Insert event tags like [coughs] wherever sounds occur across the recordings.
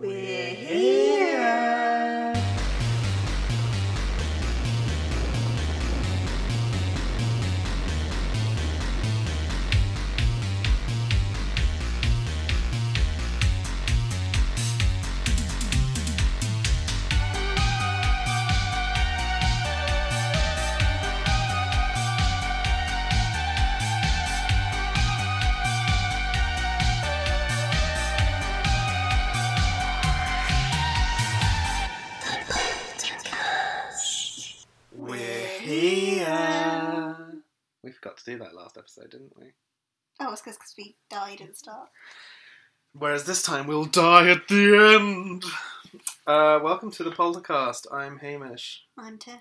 We're didn't we? Oh, it's because we died at the start. Whereas this time we'll die at the end. Uh, welcome to the Poltercast. I'm Hamish. I'm Tiff.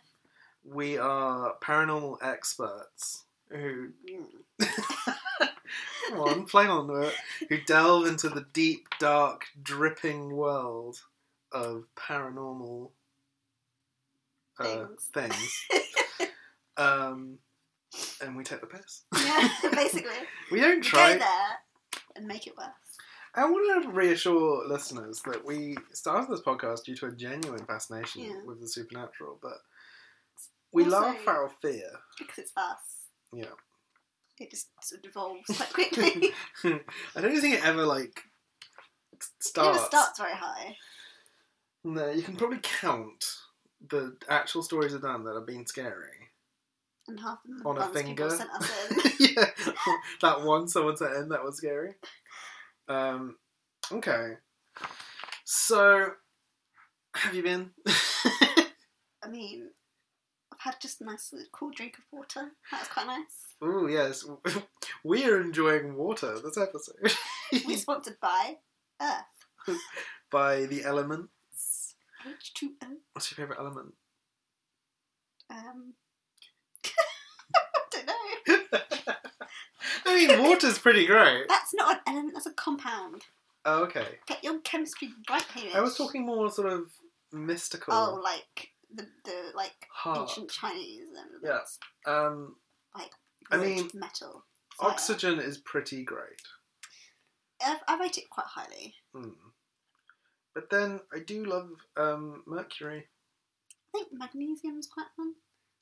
We are paranormal experts who. [laughs] Come on, play on it. Who delve into the deep, dark, dripping world of paranormal uh, Things. things. [laughs] um, and we take the piss. yeah, [laughs] basically. We don't try. Go there and make it worse. I want to reassure listeners that we started this podcast due to a genuine fascination Yeah. with the supernatural, but we Also- laugh our fear. Because it's us. Yeah. It just sort of evolves quite quickly. [laughs] I don't think it ever like it starts. never starts very high. No, you can probably count the actual stories I've done that have been scary. And half of them On a finger. sent us in. [laughs] yeah, [laughs] that one someone sent in that was scary. Um, okay, so have you been? [laughs] I mean, I've had just a nice cool drink of water. That was quite nice. Oh yes, we are enjoying water this episode We're sponsored by Earth. by the elements. H2O. What's your favorite element? Um, I don't know. I mean, water's pretty great. That's not an element, that's a compound. Oh, okay. Get your chemistry right here. I was talking more sort of mystical. Oh, like the, the like heart. ancient Chinese and Yeah. Um, I mean, metal. fire. oxygen is pretty great. I, I rate it quite highly. Hmm. But then I do love um, mercury. I think magnesium is quite fun.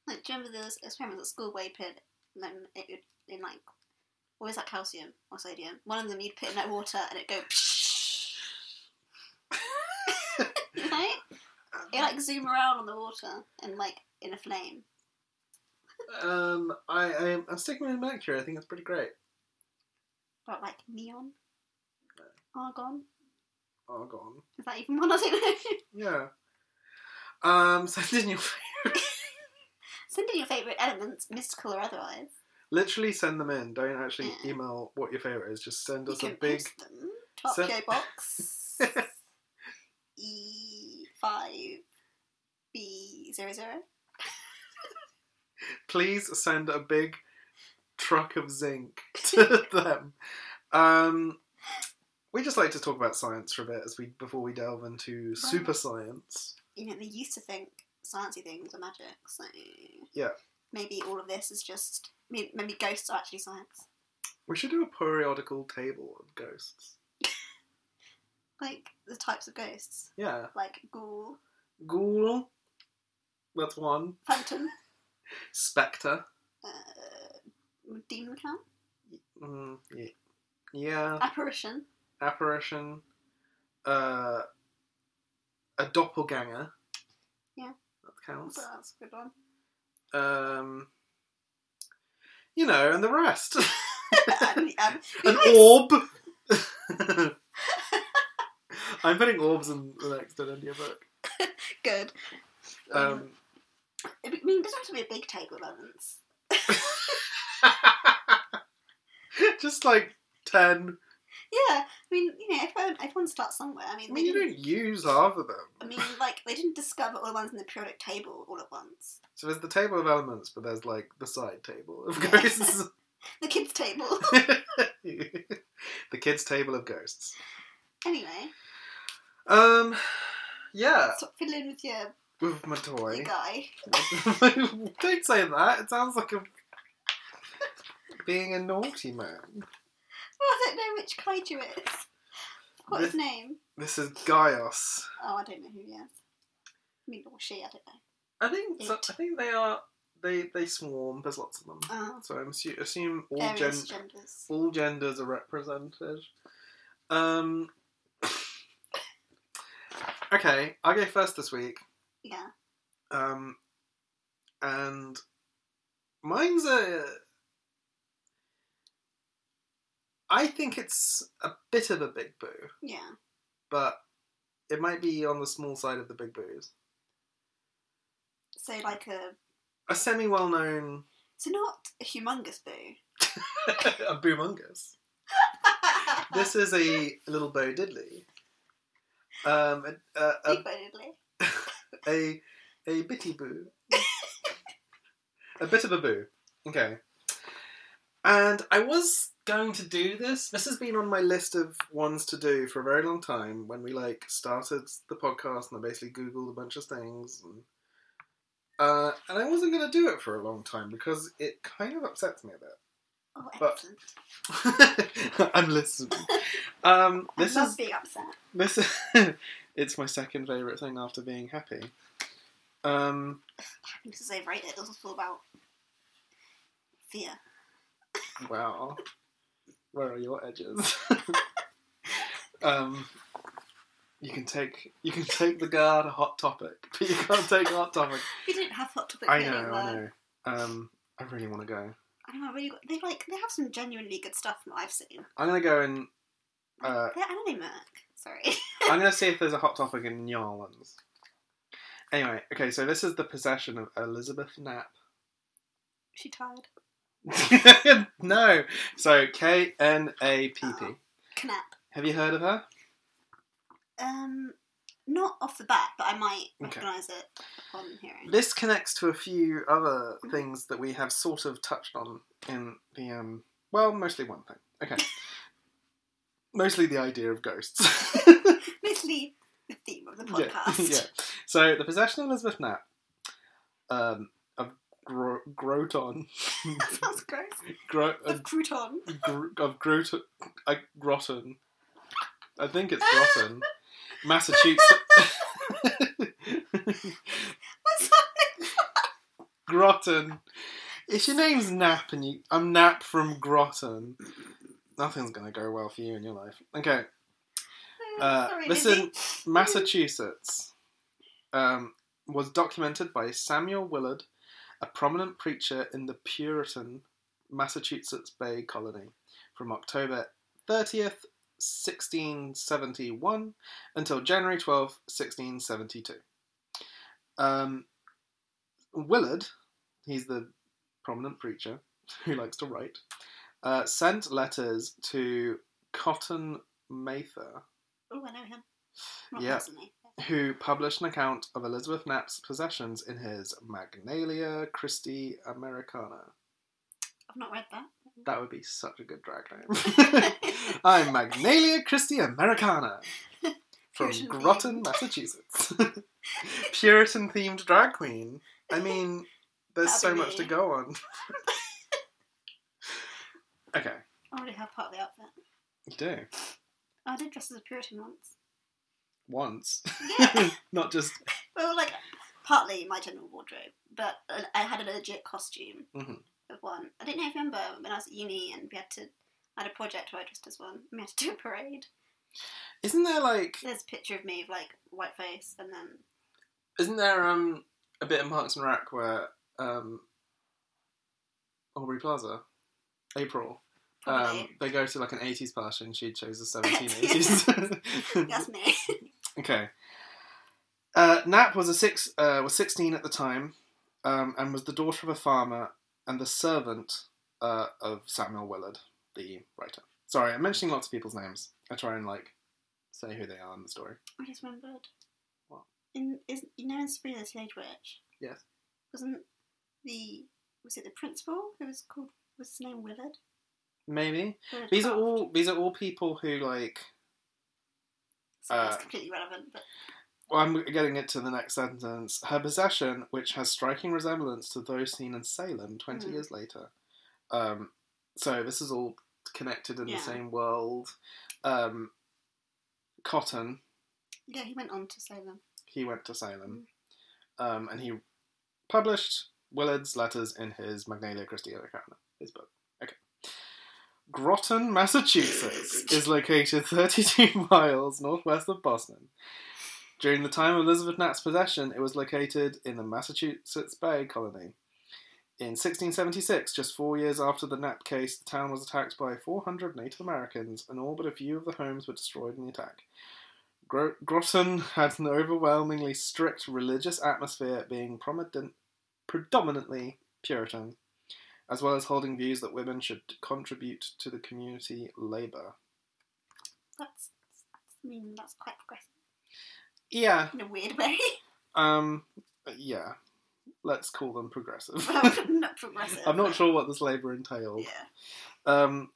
Like, do you remember those experiments at school where you put then it would in like what is that calcium or sodium? One of them you'd put in that water and it'd go. [laughs] right? It like zoom around on the water and like in a flame. Um, I, I am, I'm sticking with mercury. I think it's pretty great. But like neon, argon. Argon. Is that even one? I don't know. Yeah. Um, [laughs] send in your favorite. Send in your favourite elements, mystical or otherwise. Literally send them in. Don't actually Yeah. email what your favorite is. Just send You us a can big. post them to our Send- PO box [laughs] E five B zero zero. [laughs] Please send a big truck of zinc [laughs] to them. Um, we just like to talk about science for a bit as we before we delve into super science. You know, they used to think sciencey things are magic, so Yeah. Maybe all of this is just maybe, ghosts are actually science. We should do a periodical table of ghosts. [laughs] Like the types of ghosts, Yeah, like ghoul, ghoul. That's one. phantom, [laughs] Spectre. uh, demon count, Mm, yeah. yeah. apparition. Apparition. Uh, a doppelganger. Yeah. That counts. That's a good one. Um, you know, and the rest. [laughs] [laughs] um, An orb. [laughs] I'm putting orbs in the next your book. Good. Um, I mean, it doesn't have to be a big table of elements. just like ten. Yeah, I mean, you know, everyone, everyone starts somewhere. I mean, I mean, you don't use half of them. I mean, like they didn't discover all the ones in the periodic table all at once. So there's the table of elements, but there's like the side table of ghosts. [laughs] The kids' table. [laughs] the kids' table of ghosts. anyway, Um, yeah, stop fiddling with your, with my your toy. guy. [laughs] Don't say that. It sounds like a being a naughty man. Well, I don't know which kaiju it is. What This- his name? This is Gyaos. Oh, I don't know who he is. I mean, or she, I don't know. I think so, I think they are they they swarm. There's lots of them. Oh, So I'm assu- assume all gen- genders. all genders are represented. Um. [laughs] Okay, I'll go first this week. Yeah. Um, and mine's a. I think it's a bit of a big boo, Yeah. but it might be on the small side of the big boos. So, like a. A semi well known. So, not a humongous boo. [laughs] a boomungus. This is a little Bo Diddley. Um, a, a, a, Big [laughs] a, a bitty boo. [laughs] a bit of a boo. Okay. And I was going to do this. This has been on my list of ones to do for a very long time. When we like started the podcast, and I basically googled a bunch of things, and uh, and I wasn't going to do it for a long time because it kind of upsets me a bit. Oh, But- [laughs] I'm listening. [laughs] Um, this I love is being upset. this. Is, [laughs] it's my second favorite thing after being happy. Um, Happiness is overrated. It's also about fear. wow, where are your edges? [laughs] um, you can take you can take the guard a hot topic, [laughs] but you can't take hot topic. We didn't have hot topic. I know, I know. Um, I really want to go. I don't know. Really, good- they like they have some genuinely good stuff from what I've seen. I'm gonna go and uh, They're anime merc. Sorry. [laughs] I'm going to see if there's a hot topic in New Orleans. Anyway, okay, so this is the possession of Elizabeth Knapp. she tired. [laughs] no, so K N A P P. Knap. Have you heard of her? Um, not off the bat, but I might Okay. recognise it upon hearing. This connects to a few other things that we have sort of touched on in the um. Well, mostly one thing. Okay. [laughs] mostly the idea of ghosts. [laughs] Mostly the theme of the podcast. yeah. So the possession of Elizabeth Knapp, um, Gro- Groton, [laughs] Sounds gross. Gro- Of crouton. Gr- of Groton, uh, Groton. I think it's [laughs] Groton, Massachusetts. What's that? Groton. If your name's Nap and you, I'm Nap from Groton. Nothing's gonna go well for you in your life. Okay, Uh, Sorry, Lizzie. is Massachusetts. Um, was documented by Samuel Willard, a prominent preacher in the Puritan Massachusetts Bay Colony, from October 30th, 1671, until January 12th, 1672. Um, Willard, he's the prominent preacher who likes to write, uh, sent letters to Cotton Mather, Oh, I know him. Not Yeah. personally. Who published an account of Elizabeth Knapp's possessions in his Magnalia Christi Americana. I've not read that. That would be such a good drag name. [laughs] [laughs] I'm Magnalia Christi Americana [laughs] from Puritan Groton, themed. Massachusetts. Puritan themed drag queen. I mean, there's That'd so much to go on. okay, I already have part of the outfit. you do. I did dress as a Puritan once. Once. Yeah. [laughs] Not just. well, like, partly my general wardrobe, but I had a legit costume Mhm. of one. I don't know if you remember when I was at uni and we had to. I had a project where I dressed as one. We had to do a parade. Isn't there like. There's a picture of me with like white face, and then Isn't there um a bit of Parks and Rec where um Aubrey Plaza, April, um they go to like an eighties party and she chose the [laughs] seventeen eighties. that's me. [laughs] okay. Uh, Knapp was a six uh, was sixteen at the time, um, and was the daughter of a farmer and the servant uh, of Samuel Willard, the writer. Sorry, I'm mentioning lots of people's names. I try and like say who they are in the story. I just remembered. What? In is you know in Sabrina the Teenage Witch? Yes. Wasn't the was it the principal who was called was his name Willard? Maybe Willard these are all these are all people who like So that's uh, completely irrelevant, but Well, I'm getting it to the next sentence. Her possession, which has striking resemblance to those seen in Salem 20 Mhm. years later. Um, so this is all connected in Yeah. the same world. Um, Cotton, Yeah, he went on to Salem. he went to Salem, um, and he published Willard's letters in his Magnalia Christiana, his book. Groton, Massachusetts, is [laughs] located 32 [laughs] miles northwest of Boston. During the time of Elizabeth Knapp's possession, it was located in the Massachusetts Bay Colony. In 1676, just four years after the Knapp case, the town was attacked by 400 Native Americans, and all but a few of the homes were destroyed in the attack. Gro- Groton had an overwhelmingly strict religious atmosphere, being prominent, predominantly Puritan, as well as holding views that women should contribute to the community labour. That's, I mean, that's quite progressive Yeah, in a weird way. um, yeah. Let's call them progressive. [laughs] not progressive. I'm not sure what this labour entails. Yeah. Um,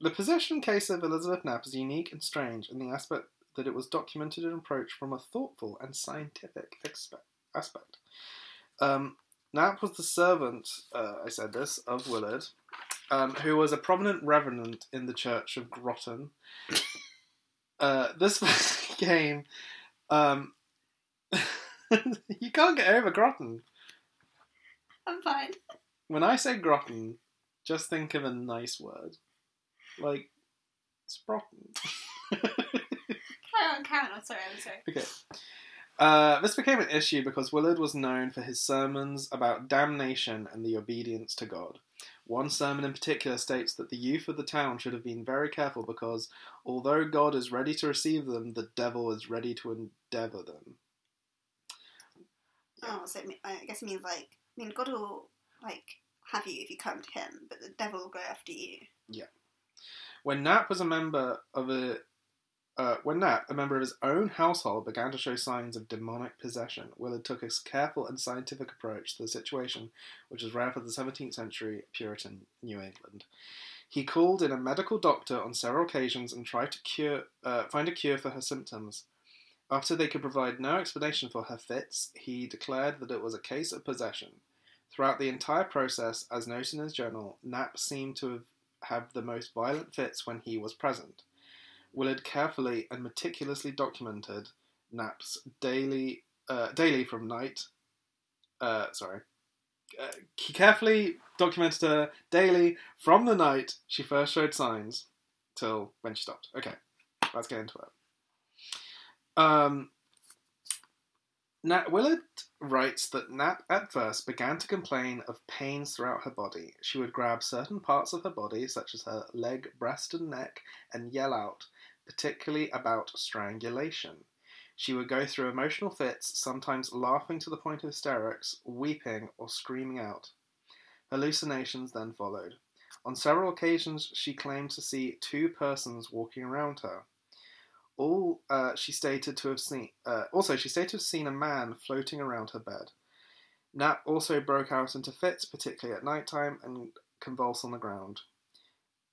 the possession case of Elizabeth Knapp is unique and strange in the aspect that it was documented and approached from a thoughtful and scientific aspect. Um, Knapp was the servant, uh, I said this, of Willard, um, who was a prominent reverend in the Church of Groton. Uh, this became. [laughs] Um, [laughs] you can't get over Groton. I'm fine. When I say Groton, just think of a nice word. Like, Sprotten. I [laughs] on, carry on. I'm sorry, I'm sorry. okay. Uh, this became an issue because Willard was known for his sermons about damnation and the obedience to God. One sermon in particular states that the youth of the town should have been very careful because, although God is ready to receive them, the devil is ready to endeavour them. Oh, so it I guess it means like, I mean, God will like have you if you come to Him, but the devil will go after you. Yeah. When Knapp was a member of a uh, when Knapp, a member of his own household, began to show signs of demonic possession, Willard took a careful and scientific approach to the situation, which was rare for the 17th century Puritan New England. He called in a medical doctor on several occasions and tried to cure, uh, find a cure for her symptoms. After they could provide no explanation for her fits, he declared that it was a case of possession. Throughout the entire process, as noted in his journal, Knapp seemed to have, have the most violent fits when he was present. Willard carefully and meticulously documented Knapp's daily, uh, daily from night. Uh, sorry. Uh, he carefully documented her daily from the night she first showed signs till when she stopped. Okay, let's get into it. Um, Nat Willard writes that Nat at first began to complain of pains throughout her body. She would grab certain parts of her body, such as her leg, breast, and neck, and yell out, particularly about strangulation. She would go through emotional fits, sometimes laughing to the point of hysterics, weeping, or screaming out. Hallucinations then followed. On several occasions, she claimed to see two persons walking around her. All uh, she stated to have seen. Uh, also, she stated to have seen a man floating around her bed. Knapp also broke out into fits, particularly at night time, and convulsed on the ground.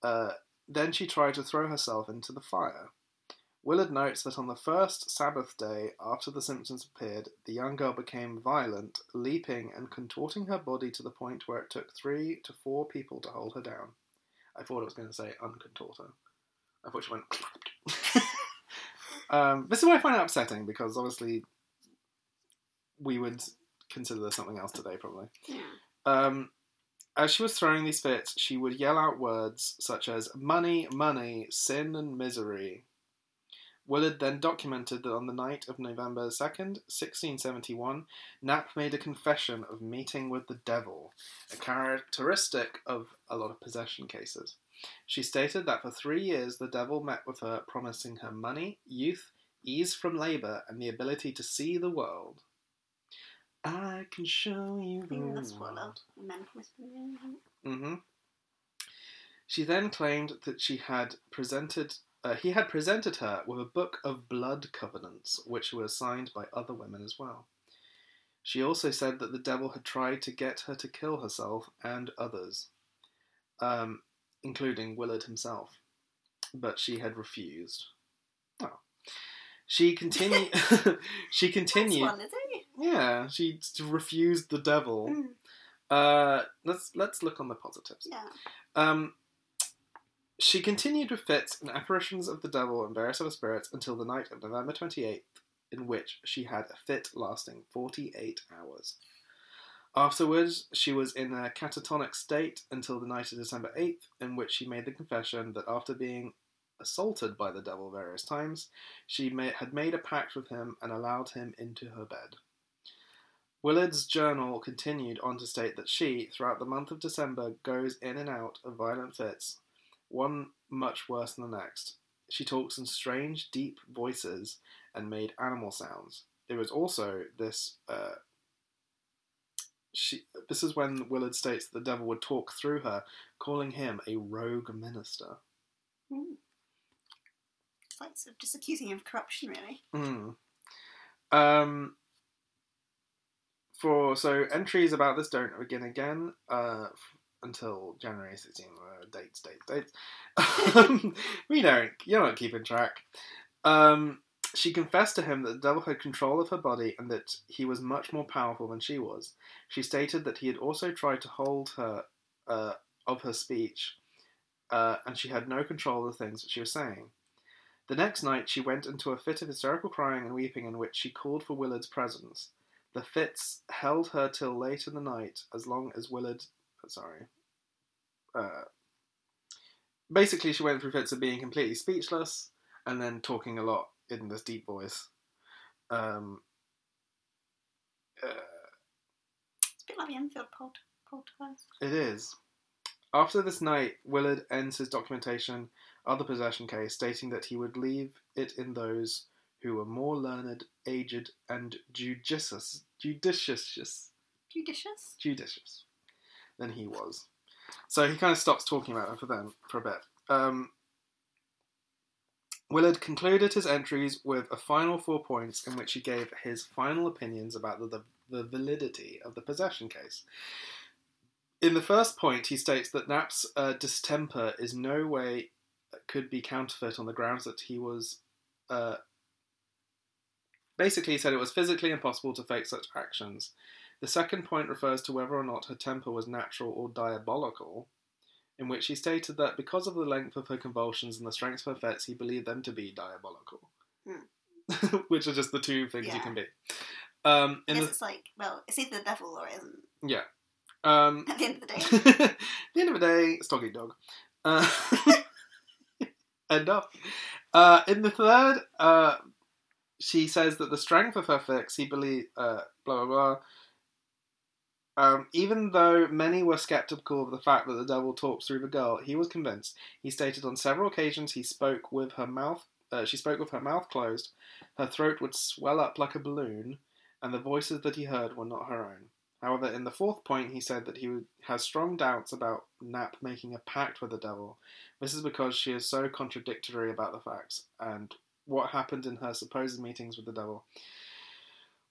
Uh, then she tried to throw herself into the fire. Willard notes that on the first Sabbath day after the symptoms appeared, the young girl became violent, leaping and contorting her body to the point where it took three to four people to hold her down. I thought it was going to say uncontort her. I thought she went. [laughs] um, this is why I find it upsetting because obviously we would consider this something else today, probably. Yeah. Um, as she was throwing these fits, she would yell out words such as money, money, sin, and misery. Willard then documented that on the night of November 2nd, 1671, Knapp made a confession of meeting with the devil, a characteristic of a lot of possession cases. She stated that for three years the devil met with her, promising her money, youth, ease from labour, and the ability to see the world. I can show you the that's world. men whispering. hmm She then claimed that she had presented, uh, he had presented her with a book of blood covenants, which were signed by other women as well. She also said that the devil had tried to get her to kill herself and others, um, including Willard himself, but she had refused. Oh. She continued. [laughs] [laughs] she continued. Is it? Yeah, she refused the devil. Mm. Uh, let's let's look on the positives. Yeah. Um, she continued with fits and apparitions of the devil and various other spirits until the night of November 28th, in which she had a fit lasting 48 hours. Afterwards, she was in a catatonic state until the night of December 8th, in which she made the confession that after being assaulted by the devil various times, she ma- had made a pact with him and allowed him into her bed. Willard's journal continued on to state that she, throughout the month of December, goes in and out of violent fits, one much worse than the next. She talks in strange, deep voices and made animal sounds. It was also this. Uh, she, this is when Willard states that the devil would talk through her, calling him a rogue minister. It's like sort of just accusing him of corruption, really. Mm. Um, for so entries about this don't begin again uh, until January 16. Uh, dates, dates, dates. Um, we don't. You're not keeping track. Um, she confessed to him that the devil had control of her body and that he was much more powerful than she was. She stated that he had also tried to hold her uh, of her speech, uh, and she had no control of the things that she was saying. The next night, she went into a fit of hysterical crying and weeping in which she called for Willard's presence. The fits held her till late in the night, as long as Willard. Sorry. Uh, basically, she went through fits of being completely speechless and then talking a lot in this deep voice. Um, uh, It's a bit like the Enfield Poltergeist. It is. After this night, Willard ends his documentation of the possession case, stating that he would leave it in those who were more learned, aged, and judicious, judicious, Judicious? judicious than he was. So he kind of stops talking about them for them for a bit. Um, Willard concluded his entries with a final four points in which he gave his final opinions about the, the, the validity of the possession case. In the first point, he states that Knapp's uh, distemper is no way could be counterfeit on the grounds that he was. Uh, basically, he said it was physically impossible to fake such actions. The second point refers to whether or not her temper was natural or diabolical, in which he stated that because of the length of her convulsions and the strength of her fits, he believed them to be diabolical. [laughs] which are just the two things you can be. Um, I in guess the, it's like, well, it's either the devil or it isn't. yeah. Um, At the end of the day. [laughs] At the end of the day, it's dog eat dog. Uh, [laughs] end up. Uh, in the third, uh, she says that the strength of her fix, he believe, uh, blah blah blah. Um, even though many were skeptical of the fact that the devil talks through the girl, he was convinced. He stated on several occasions he spoke with her mouth. Uh, she spoke with her mouth closed. Her throat would swell up like a balloon, and the voices that he heard were not her own. However, in the fourth point, he said that he would, has strong doubts about Knapp making a pact with the devil. This is because she is so contradictory about the facts and what happened in her supposed meetings with the devil.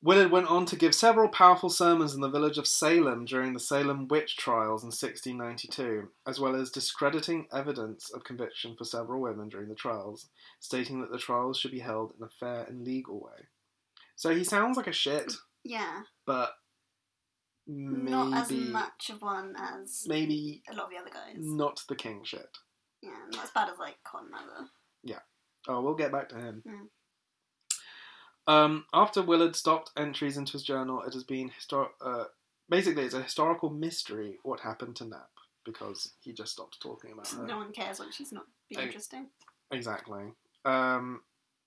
Willard went on to give several powerful sermons in the village of Salem during the Salem witch trials in 1692, as well as discrediting evidence of conviction for several women during the trials, stating that the trials should be held in a fair and legal way. So he sounds like a shit, Yeah. but maybe Not as much of one as maybe a lot of the other guys. not the king shit. Yeah, not as bad as like Cotton Mather. Oh, we'll get back to him. Mm. Um, after Willard stopped entries into his journal, it has been histor- uh, basically it's a historical mystery what happened to Knapp because he just stopped talking about her. No one cares when she's not being interesting. Exactly. Um,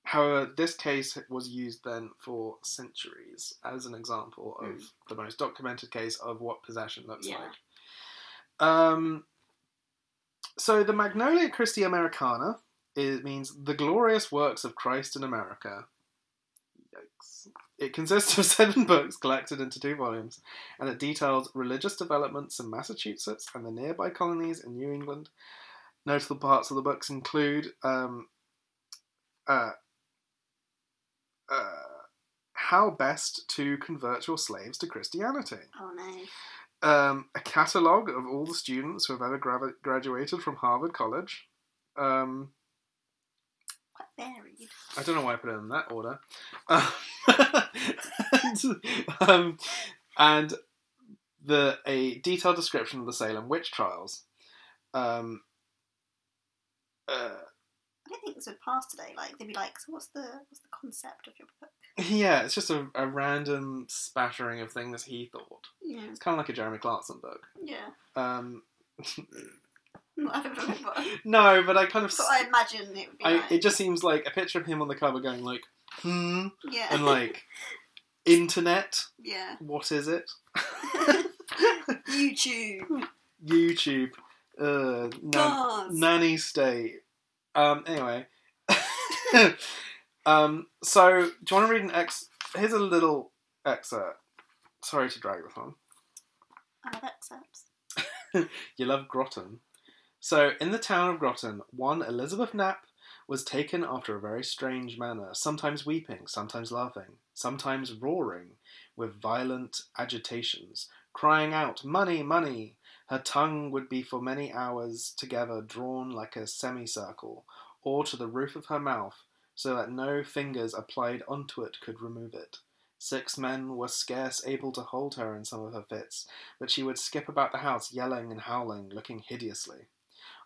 however, this case was used then for centuries as an example of Mm. the most documented case of what possession looks Yeah. like. Um, so the Magnalia Christi Americana it means the glorious works of Christ in America. Yikes. It consists of [laughs] seven books collected into two volumes, and it details religious developments in Massachusetts and the nearby colonies in New England. Notable parts of the books include um, uh, uh, how best to convert your slaves to Christianity, Oh no. um, a catalogue of all the students who have ever gra- graduated from Harvard College. Um, varied. I don't know why I put it in that order. Um, [laughs] and, um, and the a detailed description of the Salem witch trials. Um, uh, I don't think this would pass today. Like they'd be like, so what's the what's the concept of your book? yeah, it's just a, a random spattering of things he thought. Yeah, It's kind of like a Jeremy Clarkson book. yeah. Um, [laughs] Not having a book, no, but I kind of. but I imagine it would be I, like, it just seems like a picture of him on the cover going like, hmm, yeah, and like, internet, yeah. what is it? [laughs] YouTube, YouTube, uh, nan- nanny state. Um, anyway, [laughs] um, so do you want to read an ex? Here's a little excerpt. Sorry to drag this on. I have excerpts. [laughs] You love Groton. So, in the town of Groton, one Elizabeth Knapp was taken after a very strange manner, sometimes weeping, sometimes laughing, sometimes roaring, with violent agitations, crying out, Money, money! Her tongue would be for many hours together drawn like a semicircle, or to the roof of her mouth, so that no fingers applied onto it could remove it. Six men were scarce able to hold her in some of her fits, but she would skip about the house yelling and howling, looking hideously.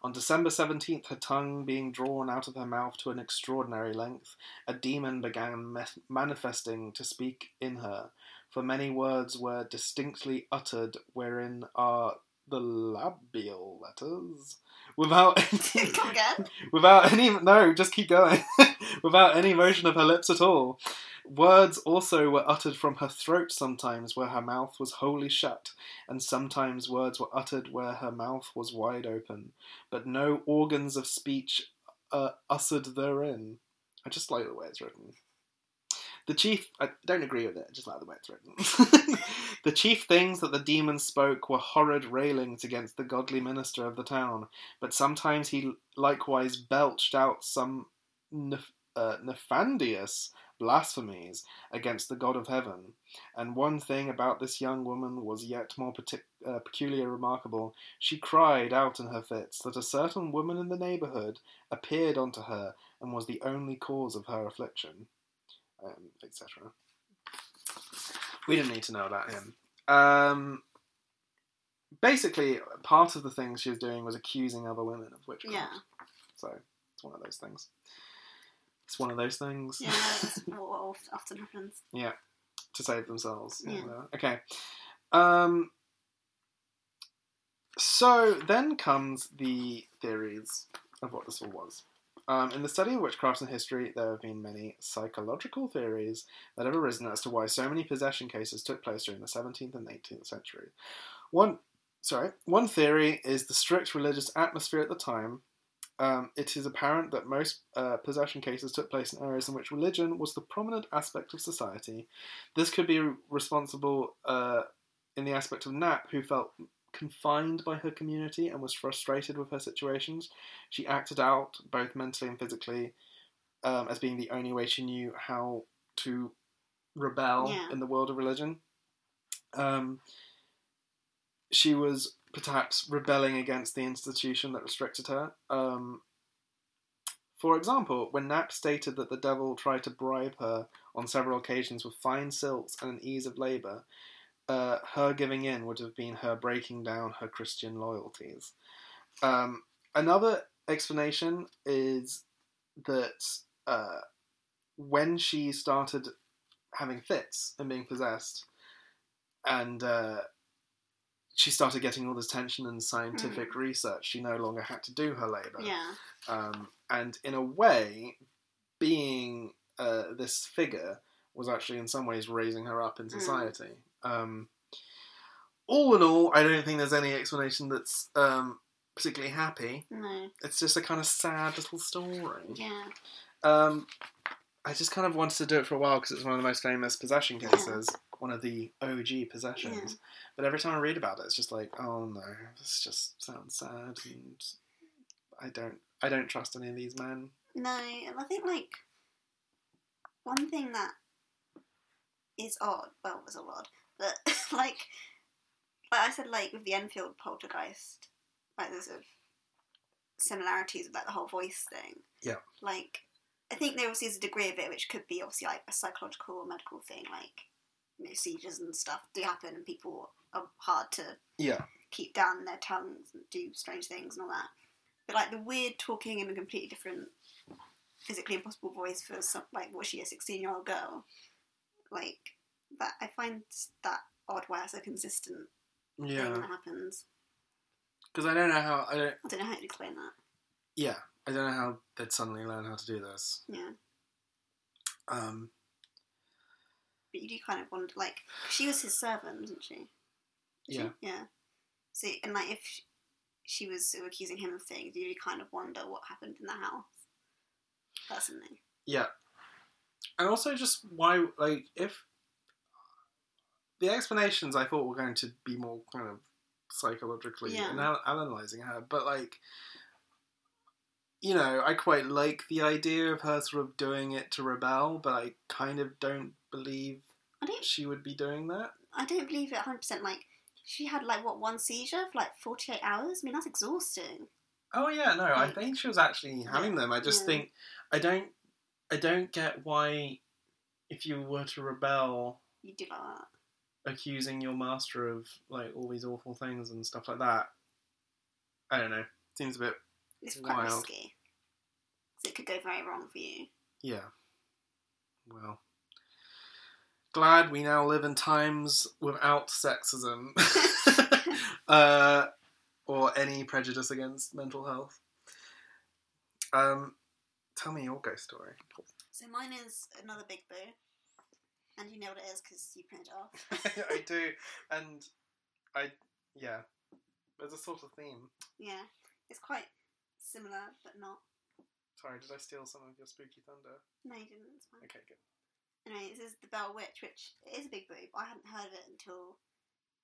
On December 17th, her tongue being drawn out of her mouth to an extraordinary length, a demon began me- manifesting to speak in her, for many words were distinctly uttered wherein are the labial letters. Without [laughs] any, without any no, just keep going. [laughs] without any motion of her lips at all. Words also were uttered from her throat sometimes where her mouth was wholly shut, and sometimes words were uttered where her mouth was wide open, but no organs of speech uh, ushered therein. I just like the way it's written. The chief, I don't agree with it, I just like the way it's written. [laughs] the chief things that the demon spoke were horrid railings against the godly minister of the town, but sometimes he likewise belched out some nef- uh, nefandious blasphemies against the God of heaven. And one thing about this young woman was yet more partic- uh, peculiar remarkable. She cried out in her fits that a certain woman in the neighbourhood appeared unto her and was the only cause of her affliction, um, etc. We didn't need to know about him. Um, basically, part of the things she was doing was accusing other women of witchcraft. Yeah, So it's one of those things. It's one of those things yeah. [laughs] That's what often happens. Yeah, to save themselves. Yeah. Okay. Um. So then comes the theories of what this all was. Um, in the study of witchcraft and history, there have been many psychological theories that have arisen as to why so many possession cases took place during the 17th and 18th century. One, sorry, one theory is the strict religious atmosphere at the time. Um, it is apparent that most uh, possession cases took place in areas in which religion was the prominent aspect of society. This could be responsible uh, in the aspect of Knapp, who felt confined by her community and was frustrated with her situations. She acted out, both mentally and physically, um, as being the only way she knew how to rebel Yeah. in the world of religion. Um, she was perhaps rebelling against the institution that restricted her. Um, for example, when Knapp stated that the devil tried to bribe her on several occasions with fine silks and an ease of labour, uh, her giving in would have been her breaking down her Christian loyalties. Um, another explanation is that uh, when she started having fits and being possessed, and uh, she started getting all this attention and scientific research, she no longer had to do her labour Yeah, um, and in a way, being uh, this figure was actually in some ways raising her up in society. Um, all in all, I don't think there's any explanation that's um, particularly happy. no, It's just a kind of sad little story. yeah, Um, I just kind of wanted to do it for a while because it's one of the most famous possession cases, one of the OG possessions. Yeah. But every time I read about it, it's just like, oh no, this just sounds sad, and I don't, I don't trust any of these men. no. And I think like one thing that is odd. Well, it was all odd, but [laughs] like, like I said, like with the Enfield poltergeist, like there's sort of similarities with like the whole voice thing. Yeah. Like, I think there obviously is a degree of it which could be obviously like a psychological or medical thing, like you know, seizures and stuff do happen, and people are hard to Yeah, keep down their tongues and do strange things and all that. but like the weird talking in a completely different, physically impossible voice for some like was she a sixteen year old girl? Like that, I find that odd. Why it's a consistent thing Yeah, that happens. because I don't know how I don't. I don't know how to explain that. Yeah, I don't know how they'd suddenly learn how to do this. Yeah, Um, but you do kind of wonder. Like she was his servant, wasn't she? Was she? yeah, Yeah. So and like if she, she was sort of accusing him of things, you do kind of wonder what happened in the house. Personally. yeah, and also just why, like, if the explanations I thought were going to be more kind of psychologically Yeah. and anal- analyzing her, but like. You know, I quite like the idea of her sort of doing it to rebel, but I kind of don't believe I don't she would be doing that. I don't believe it 100%. Like, she had, like, what, one seizure for, like, 48 hours? I mean, that's exhausting. Oh yeah, no, I think she was actually having them. I just Yeah. think I don't I don't get why if you were to rebel You do like that. accusing your master of like all these awful things and stuff like that. I don't know. Seems a bit It's quite Wild. risky. So it could go very wrong for you. yeah. Well. Glad we now live in times without sexism. [laughs] [laughs] uh, or any prejudice against mental health. Um, tell me your ghost story. So mine is another big boo. And you know what it is because you printed it off. [laughs] I do, and I yeah. There's a sort of theme. Yeah. It's quite similar, but not. Sorry, did I steal some of your spooky thunder? No, you didn't. It's fine. Okay, good. Anyway, this is The Bell Witch, which is a big boo, I hadn't heard of it until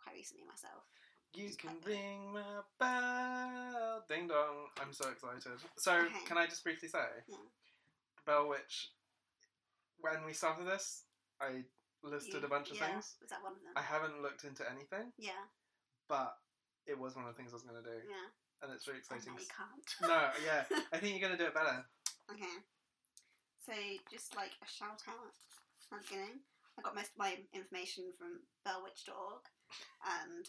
quite recently myself. You can ring my bell, ding dong. I'm so excited. So, Okay. can I just briefly say, Yeah. the Bell Witch. When we started this, I listed You- a bunch of yeah, things. Was that one of them? I haven't looked into anything, Yeah, but it was one of the things I was going to do, yeah. and it's really exciting. no, you can't. [laughs] no, yeah, [laughs] I think you're going to do it better. Okay. So just like a shout out at the beginning. I got most of my information from bellwitch.org and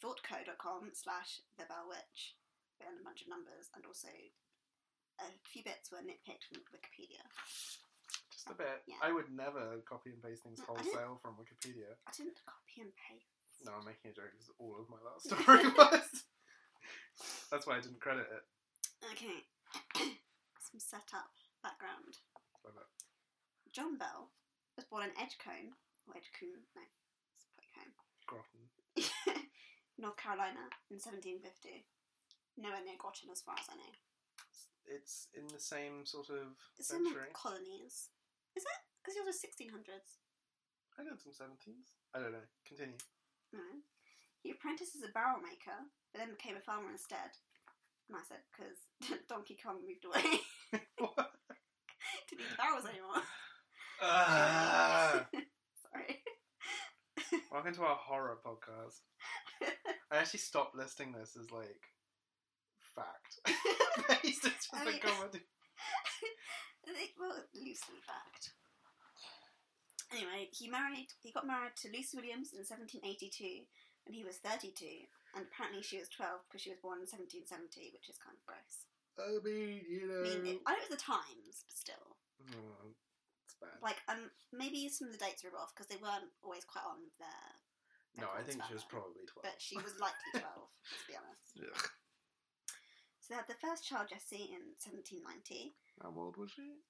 thoughtco.com slash the bellwitch and a bunch of numbers and also a few bits were nitpicked from Wikipedia. Just a bit. Yeah. I would never copy and paste things No, wholesale from Wikipedia. I didn't copy and paste. No, I'm making a joke because all of my last [laughs] story was. That's why I didn't credit it. Okay. [coughs] Some setup background. John Bell was born in Edgecombe, or Edgecombe, no, it's Edgecombe. Groton. [laughs] North Carolina in 1750. Nowhere near Groton, as far as I know. It's in the same sort of It's in the colonies. Is it? Because yours was 1600s. I did some 17s. I don't know. Continue. No. He apprenticed as a barrel maker, but then became a farmer instead. And I said, because [laughs] Donkey Kong moved away. [laughs] What? Didn't need barrels anymore. Ah. Sorry. Welcome to our horror podcast. [laughs] I actually stopped listing this as like fact. [laughs] Based it's just I a mean- comedy. [laughs] Well, loosely fact. Anyway, he married. He got married to Lucy Williams in 1782 when he was 32, and apparently she was 12 because she was born in 1770, which is kind of gross. I mean, you know. I mean, it, I know it was the times, but still, Oh, like, um, maybe some of the dates were off because they weren't always quite on their. no, I think she was probably 12. But she was likely [laughs] 12, let's be honest. Ugh. So they had the first child, Jesse, in 1790. How old was she?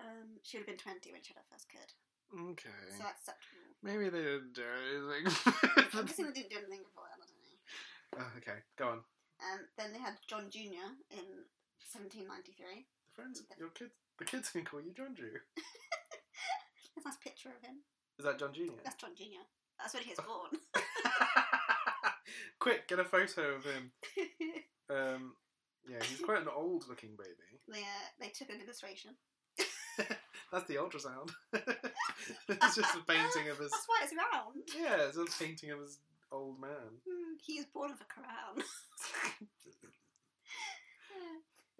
Um, she would have been 20 when she had her first kid, Okay. so that's acceptable. Maybe they didn't do anything. I'm [laughs] guessing they didn't do anything before that, I don't know. oh, okay, go on. Um, then they had John Jr. in 1793. Friends, your kids, the kids can call you John Jew. [laughs] There's a nice picture of him. Is that John Junior? That's John Jr. That's when he was [laughs] born. [laughs] Quick, get a photo of him. Um, yeah, he's quite an old-looking baby. they, uh, they took an illustration. That's the ultrasound. it's just a painting of his. That's why it's round. Yeah, it's a painting of his old man. Hmm, he is born with a crown.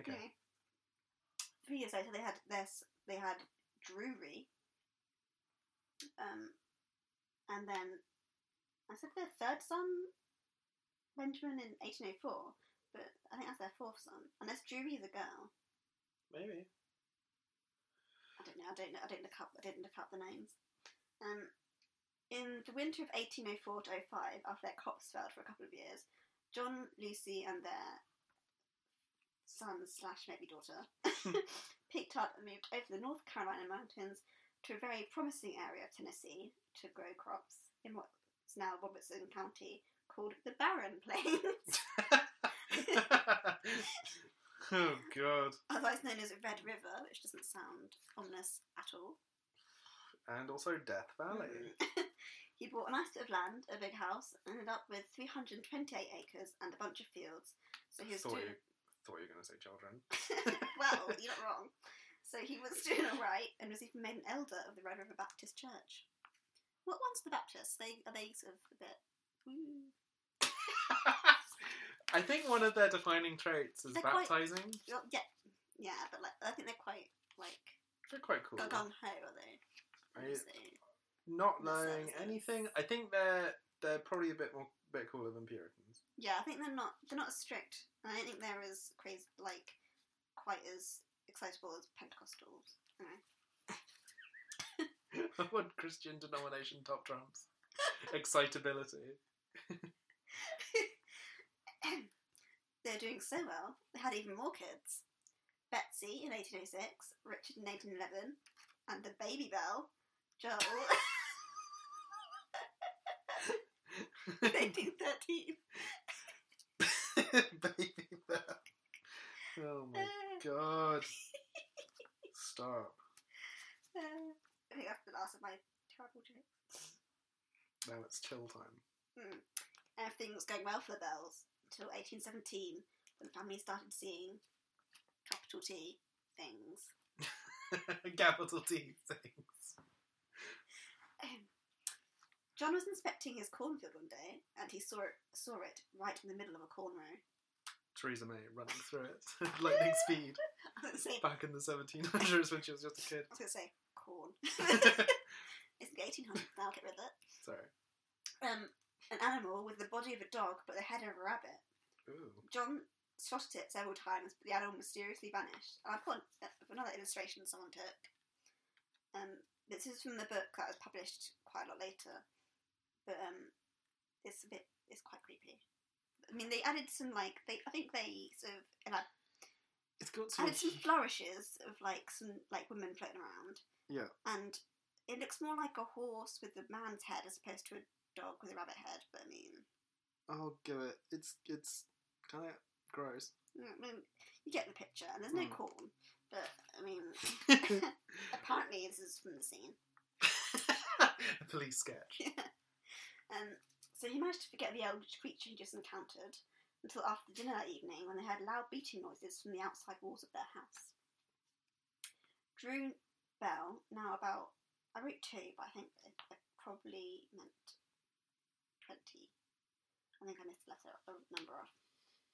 Okay. Anyway, three years later, they had this. They had Drury. Um, and then I said their third son, Benjamin, in 1804. but I think that's their fourth son. Unless Drury's a girl. Maybe. I don't know. I don't know. I didn't look up. I didn't look up the names. Um, in the winter of 1804 to 05, after their crops failed for a couple of years, John, Lucy, and their son slash maybe daughter hmm. [laughs] picked up and moved over the North Carolina mountains to a very promising area of Tennessee to grow crops in what's now Robertson County, called the Barren [laughs] Plains, [laughs] oh god. otherwise known as Red River, which doesn't sound ominous at all. And also Death Valley. Hmm. he bought a nice bit of land, a big house, and ended up with 328 acres and a bunch of fields. So he was doing thought you were going to say children. [laughs] well, [laughs] you're not wrong. So he was doing all right and was even made an elder of the Red River Baptist Church. What one's the Baptists? They are they sort of a bit. [laughs] I think one of their defining traits is They're quite- baptizing. Well, yeah, yeah, but like I think they're quite like They're quite cool. gung ho, are they? I- Not knowing anything, I think they're they're probably a bit more bit cooler than Puritans. Yeah, I think they're not they're not as strict, and I don't think they're as crazy like quite as excitable as Pentecostals. Anyway. [laughs] what Christian denomination top trumps? [laughs] Excitability. [laughs] They're doing so well, they had even more kids. Betsy in 1806, Richard in 1811, and the baby bell, Joel, in 1813. [laughs] Baby Bell. Oh my [laughs] god. Stop. Uh, I think that's the last of my terrible jokes. Now it's chill time. Mm. Everything was going well for the Bells until 1817 when the family started seeing capital T things. [laughs] Capital T things. Um, John was inspecting his cornfield one day and he saw it, saw it right in the middle of a corn row. Theresa May running through it. At [laughs] lightning [laughs] speed. I say, Back in the 1700s when she was just a kid. I was going to say corn. [laughs] it's the 1800s now, get rid of it. Sorry. Um, an animal with the body of a dog but the head of a rabbit. Ooh. John spotted it several times, but the animal mysteriously vanished. And I've got another illustration someone took. Um, this is from the book that was published quite a lot later, but um, it's a bit, it's quite creepy. I mean, they added some like they, I think they sort of It's got some. added some flourishes of like some like women floating around, Yeah. and it looks more like a horse with a man's head as opposed to a dog with a rabbit head. But I mean, I'll give it. It's it's kind of gross. I mean, you get the picture, and there's no Mm. corn, but I mean, [laughs] [laughs] apparently this is from the scene. [laughs] a police sketch. Um, so he managed to forget the eldritch creature he just encountered until after dinner that evening when they heard loud beating noises from the outside walls of their house. Drew Bell, now about, I wrote two, but I think it, probably meant 20. I think I missed a letter, a number off.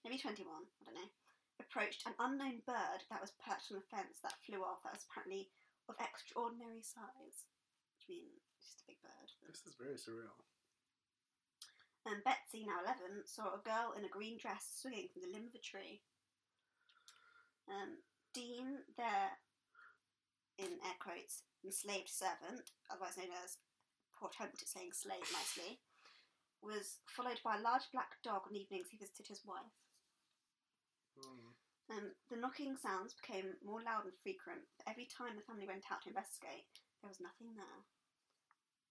Maybe 21, I don't know. Approached an unknown bird that was perched on a fence that flew off that was apparently of extraordinary size. Which means just a big bird. This is very surreal. And Betsy, now 11, saw a girl in a green dress swinging from the limb of a tree. Um, Dean, their, in air quotes, enslaved servant, otherwise known as, at saying slave nicely, was followed by a large black dog on evenings he visited his wife. Hmm. Um, the knocking sounds became more loud and frequent. but Every time the family went out to investigate, there was nothing there.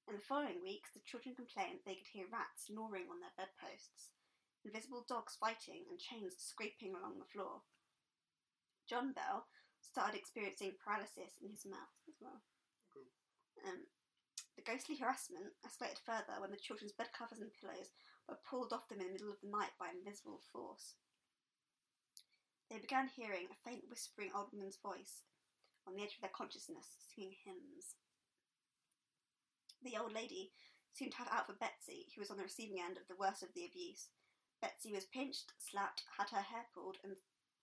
In the following weeks, the children complained they could hear rats gnawing on their bedposts, invisible dogs fighting, and chains scraping along the floor. John Bell started experiencing paralysis in his mouth as well. Um, the ghostly harassment escalated further when the children's bed covers and pillows were pulled off them in the middle of the night by an invisible force. They began hearing a faint whispering old woman's voice on the edge of their consciousness, singing hymns. The old lady seemed to have out for Betsy, who was on the receiving end of the worst of the abuse. Betsy was pinched, slapped, had her hair pulled, and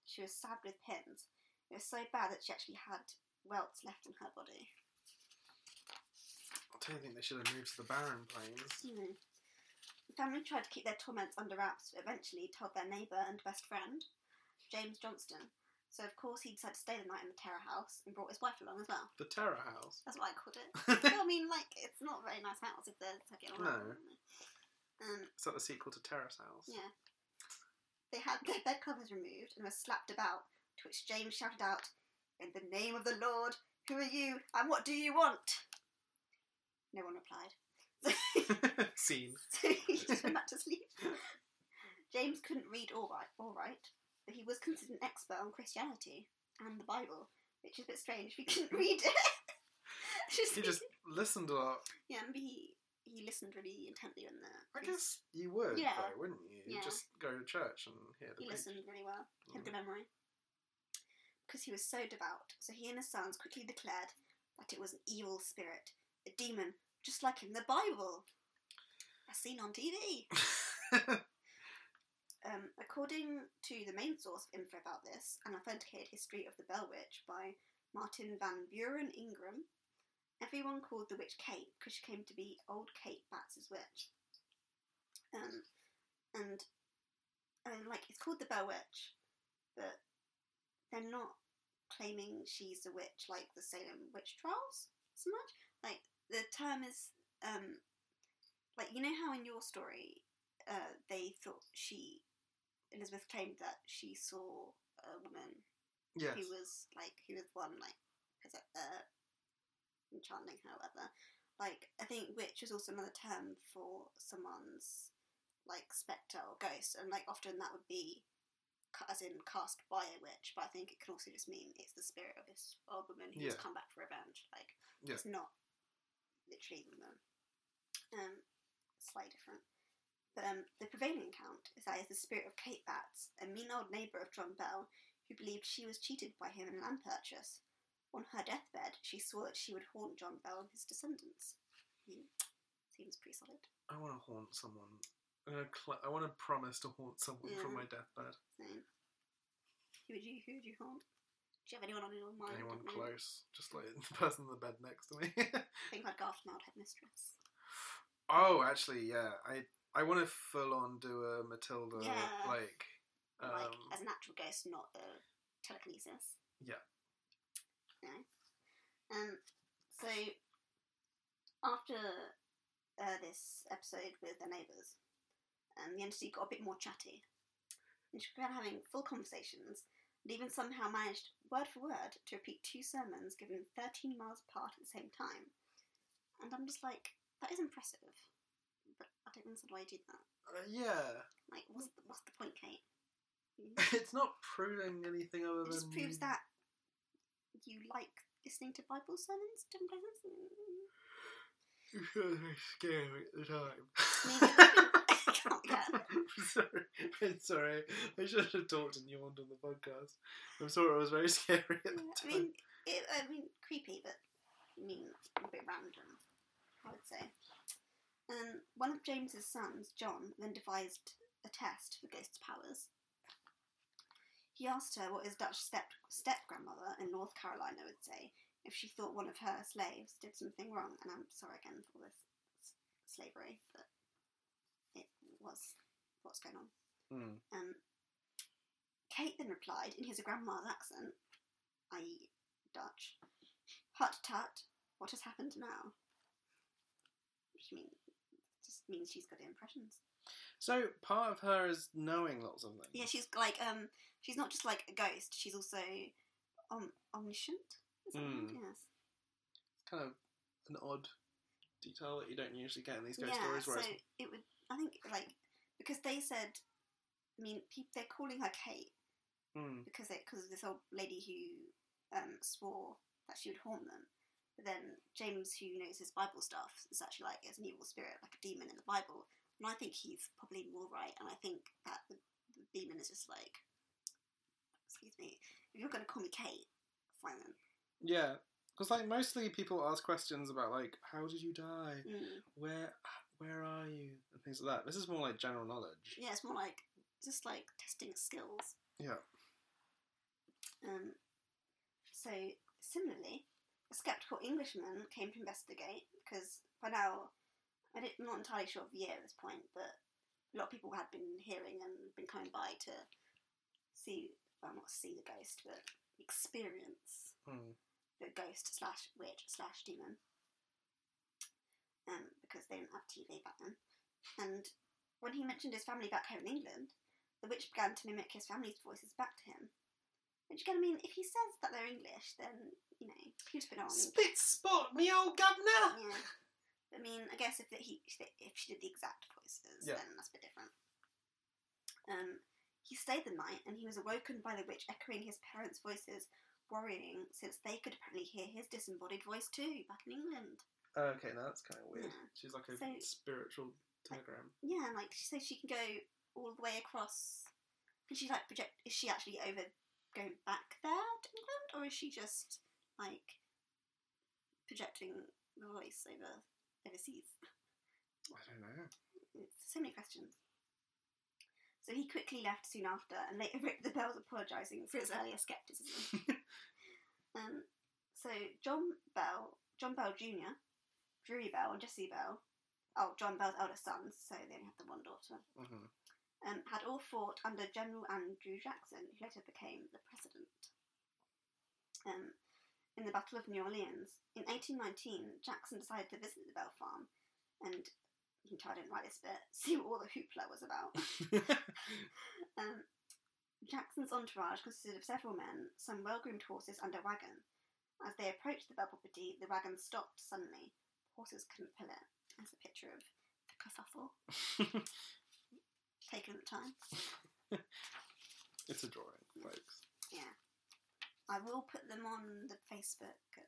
she was stabbed with pins. It was so bad that she actually had welts left on her body. I don't think they should have moved to the barren plains. You hmm. know. family tried to keep their torments under wraps, but eventually told their neighbour and best friend, James Johnston. So of course he decided to stay the night in the terror house and brought his wife along as well. The Terror House. That's what I called it. [laughs] well, I mean, like it's not a very nice house if they're getting along. Um, Is that the sequel to Terrace House? yeah. They had their bed covers removed and were slapped about, to which James shouted out, In the name of the Lord, who are you and what do you want? No one replied. [laughs] Scene. [laughs] So he just went back to sleep. James couldn't read all right, all right, but he was considered an expert on Christianity and the Bible, which is a bit strange. We couldn't read it. [laughs] Just- He just listened a lot. yeah, maybe he he listened really intently when the I guess you would, Yeah. though, wouldn't you? You Yeah. just go to church and hear the he preach. listened really well. He had Mm. good memory. Because he was so devout, so he and his sons quickly declared that it was an evil spirit, a demon, just like in the Bible, as seen on TV. [laughs] [laughs] Um, according to the main source of info about this, an authenticated history of the Bell Witch by Martin Van Buren Ingram, everyone called the witch Kate because she came to be old Kate Batts' witch. Um, and I mean, like it's called the Bell Witch, but they're not claiming she's a witch like the Salem witch trials so much. Like the term is um, like you know how in your story uh, they thought she Elizabeth claimed that she saw a woman yes. who was like who was one like uh, enchanting her, whatever. Like I think witch is also another term for someone's like spectre or ghost, and like often that would be as in cast by a witch, but I think it can also just mean it's the spirit of this old woman who's Yeah. come back for revenge. Like Yeah. it's not literally the woman. Um, slightly different. Um, the prevailing account is that it's the spirit of Kate Batts, a mean old neighbour of John Bell, who believed she was cheated by him in a land purchase. On her deathbed, she swore that she would haunt John Bell and his descendants. Hmm. Seems pretty solid. I want to haunt someone. Gonna cl- I want to promise to haunt someone from my deathbed. So, who would you who would you haunt? Do you have anyone on your mind? Anyone close, just like the person in the bed next to me. [laughs] I think I'd go after my old headmistress. oh, actually, yeah. I I want to full on do a Matilda Yeah. like. Um, like as an actual ghost, not a telekinesis. Yeah. Yeah. Um. So after uh, this episode with the neighbours, um, the entity got a bit more chatty, and she began having full conversations, and even somehow managed word for word to repeat two sermons given thirteen miles apart at the same time. And I'm just like, that is impressive, but I don't understand why did that. uh, yeah, Like, what's the, what's the point, Kate? [laughs] it's not proving anything other It than just proves that you like listening to Bible sermons different places. You feel very scary at the time. [laughs] [laughs] I can't get. I'm sorry. I'm sorry. I should have talked and yawned on the podcast. I'm sorry. I was very scary at the I time. mean, it, I mean, creepy, but I mean, a bit random, I would say. Um, one of James's sons, John, then devised a test for ghosts' powers. He asked her what his Dutch step step grandmother in North Carolina would say if she thought one of her slaves did something wrong. And I'm sorry again for all this slavery, but it was what's going on. Hmm. Um, Kate then replied in his grandma's accent, i.e., Dutch, Hut tut, what has happened now? Which mean, just means she's got impressions. So part of her is knowing lots of things. Yeah, she's like, um, she's not just like a ghost, she's also om- omniscient. Right? Yes. kind of an odd detail that you don't usually get in these ghost yeah, stories. so Whereas, it would, I think, like, because they said, I mean, pe- they're calling her Kate Hmm. because they, because of this old lady who um, swore that she would haunt them. But then James, who knows his Bible stuff, is actually like it's an evil spirit, like a demon in the Bible. And I think he's probably more right. And I think that the, the demon is just like, excuse me, if you're going to call me Kate, fine then. yeah, because like mostly people ask questions about like how did you die, Mm. where where are you, and things like that. This is more like general knowledge. Yeah, it's more like just like testing skills. Yeah. Um, so similarly, a skeptical Englishman came to investigate because by now I'm not entirely sure of the year at this point, but a lot of people had been hearing and been coming by to see, well, not see the ghost, but experience Hmm. the ghost slash witch slash demon. Um, because they didn't have TV back then. And when he mentioned his family back home in England, the witch began to mimic his family's voices back to him. Which again, I mean, if he says that they're English, then you know he's been on. Spit spot, me old governor. Yeah. I mean, I guess if he if she did the exact voices, Yeah. then that's a bit different. Um, he stayed the night, and he was awoken by the witch echoing his parents' voices, worrying since they could apparently hear his disembodied voice too back in England. Okay, now that's kind of weird. Yeah. She's like a So- spiritual telegram. Yeah, and like she says, she can go all the way across. Can she like project? Is she actually over going back there to England, or is she just like projecting the voice over overseas? I don't know. It's so many questions. So he quickly left soon after and later [laughs] wrote the Bells apologising for his earlier scepticism. [laughs] um, so John Bell, John Bell Jr., Drury Bell, and Jesse Bell, oh, John Bell's eldest sons, so they only had the one daughter, hmm um, had all fought under General Andrew Jackson, who later became the president. Um, in the Battle of New Orleans. In 1819, Jackson decided to visit the Bell Farm and you can tell I didn't like this bit, see what all the hoopla was about. [laughs] Um, Jackson's entourage consisted of several men, some well groomed horses, and a wagon. As they approached the Bell property, the wagon stopped suddenly. The horses couldn't pull it. There's a picture of the [laughs] kerfuffle taken at the time. it's a drawing, folks. Yeah. I will put them on the Facebook at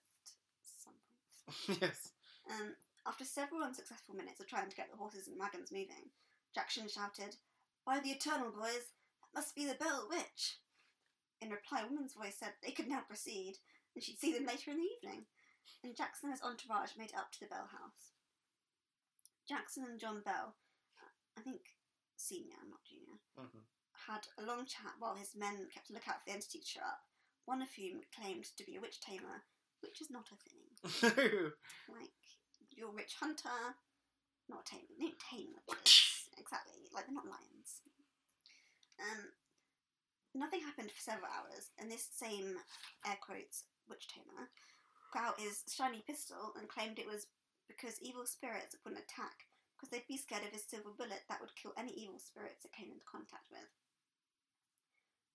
some point. [laughs] yes. Um, after several unsuccessful minutes of trying to get the horses and wagons moving, Jackson shouted, By the eternal boys, that must be the Bell Witch. In reply, a woman's voice said they could now proceed, and she'd see them later in the evening. And Jackson and his entourage made it up to the Bell house. Jackson and John Bell, uh, I think senior, not junior, hmm had a long chat while his men kept a lookout for the entity to show up, one of whom claimed to be a witch tamer, which is not a thing. [laughs] Like, you're a witch hunter, not a tamer. They don't tame witches. exactly. Like, they're not lions. Um, nothing happened for several hours, and this same, air quotes, witch tamer got out his shiny pistol and claimed it was because evil spirits wouldn't attack, because they'd be scared of his silver bullet that would kill any evil spirits it came into contact with.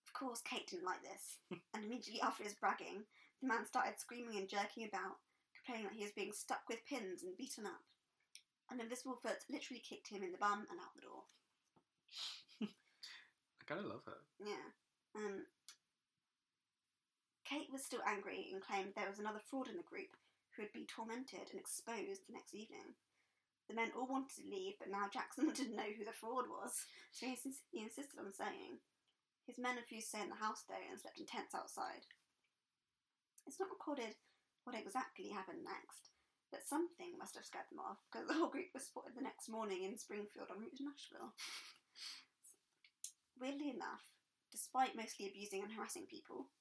Of course, Kate didn't like this, [laughs] and immediately after his bragging, the man started screaming and jerking about, complaining that he was being stuck with pins and beaten up. An invisible foot literally kicked him in the bum and out the door. [laughs] I kind of love her. Yeah. Um, Kate was still angry and claimed there was another fraud in the group who would be tormented and exposed the next evening. The men all wanted to leave, but now Jackson [laughs] to know who the fraud was, so he, insist- he insisted on staying. His men refused to stay in the house though and slept in tents outside. It's not recorded what exactly happened next, but something must have scared them off because the whole group was spotted the next morning in Springfield en route to Nashville. [laughs] Weirdly enough, despite mostly abusing and harassing people,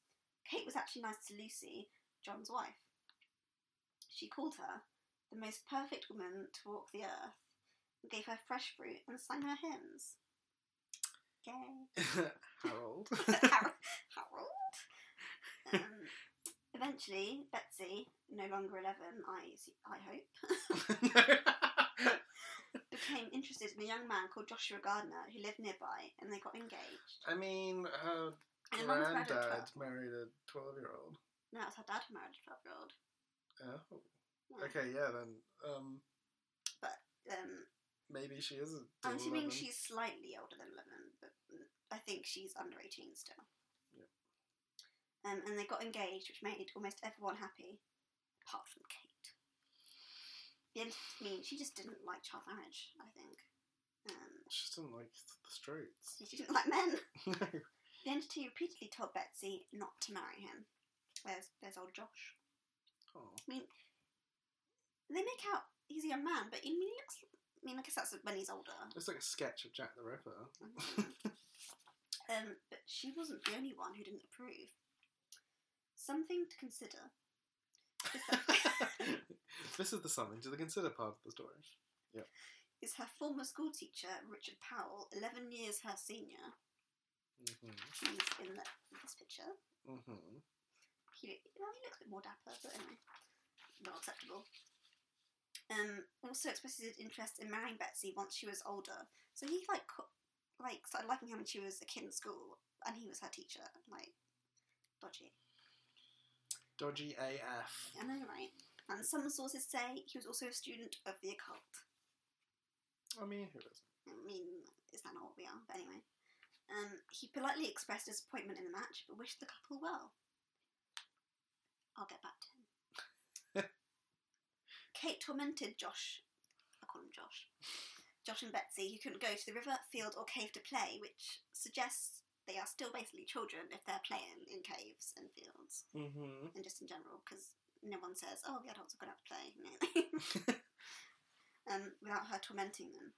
Kate was actually nice to Lucy, John's wife. She called her the most perfect woman to walk the earth and gave her fresh fruit and sang her hymns. Yay. Harold. Har- Harold. Um, eventually, Betsy, no longer 11, I, I hope, [laughs] [laughs] became interested in a young man called Joshua Gardner who lived nearby and they got engaged. I mean, her And her married a granddad 12 married a 12 year old. No, it's her dad who married a 12 year old. Oh. Okay, yeah, then um, Um, maybe she is. I'm assuming 11. she's slightly older than 11, but I think she's under 18 still. Yeah. Um, and they got engaged, which made almost everyone happy, apart from Kate. The end, I mean, she just didn't like child marriage, I think. Um, She just didn't like the Straits. she didn't like men. no. [laughs] The entity repeatedly told Betsy not to marry him. There's, there's old Josh. Oh. I mean, they make out he's a young man, but I mean, he looks. I mean, I guess that's when he's older. It's like a sketch of Jack the Ripper. [laughs] um, but she wasn't the only one who didn't approve. Something to consider. is that- [laughs] [laughs] this is the something to the consider part of the story. is her former school teacher, Richard Powell, 11 years her senior. hmm He's in the, this picture. hmm He, well, he looks a bit more dapper, but anyway, not acceptable. Um, also expresses his interest in marrying Betsy once she was older. So he like co- like started liking her when she was a kid in school, and he was her teacher. Like dodgy. Dodgy AF. I know, right? And some sources say he was also a student of the occult. I mean, who doesn't? I mean, is that not what we are? But anyway. Um, he politely expressed disappointment in the match, but wished the couple well. I'll get back to him. Kate tormented Josh. I call him Josh. Josh and Betsy, who couldn't go to the river, field, or cave to play, which suggests they are still basically children if they're playing in caves and fields, hmm and just in general, because no one says, "Oh, the adults are going to have to play," [laughs] [laughs] um, without her tormenting them.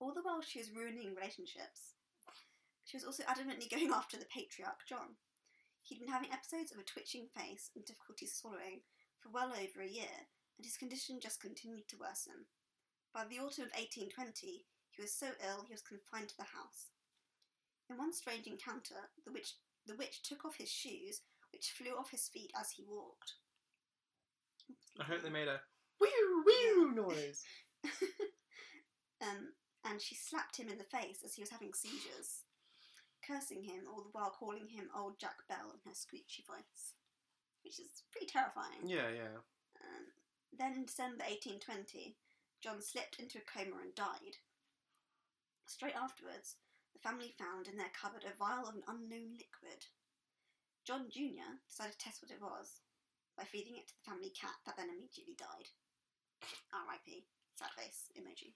All the while she was ruining relationships, she was also adamantly going [laughs] after the patriarch John. He'd been having episodes of a twitching face and difficulty swallowing for well over a year, and his condition just continued to worsen. By the autumn of 1820, he was so ill he was confined to the house. In one strange encounter, the witch, the witch took off his shoes, which flew off his feet as he walked. I hope they made a whew whew noise. [laughs] um, and she slapped him in the face as he was having seizures, cursing him all the while calling him old Jack Bell in her screechy voice, which is pretty terrifying. Yeah, yeah. Um, then in December 1820, John slipped into a coma and died. Straight afterwards, the family found in their cupboard a vial of an unknown liquid. John Jr. decided to test what it was by feeding it to the family cat that then immediately died. R.I.P. Sad face emoji.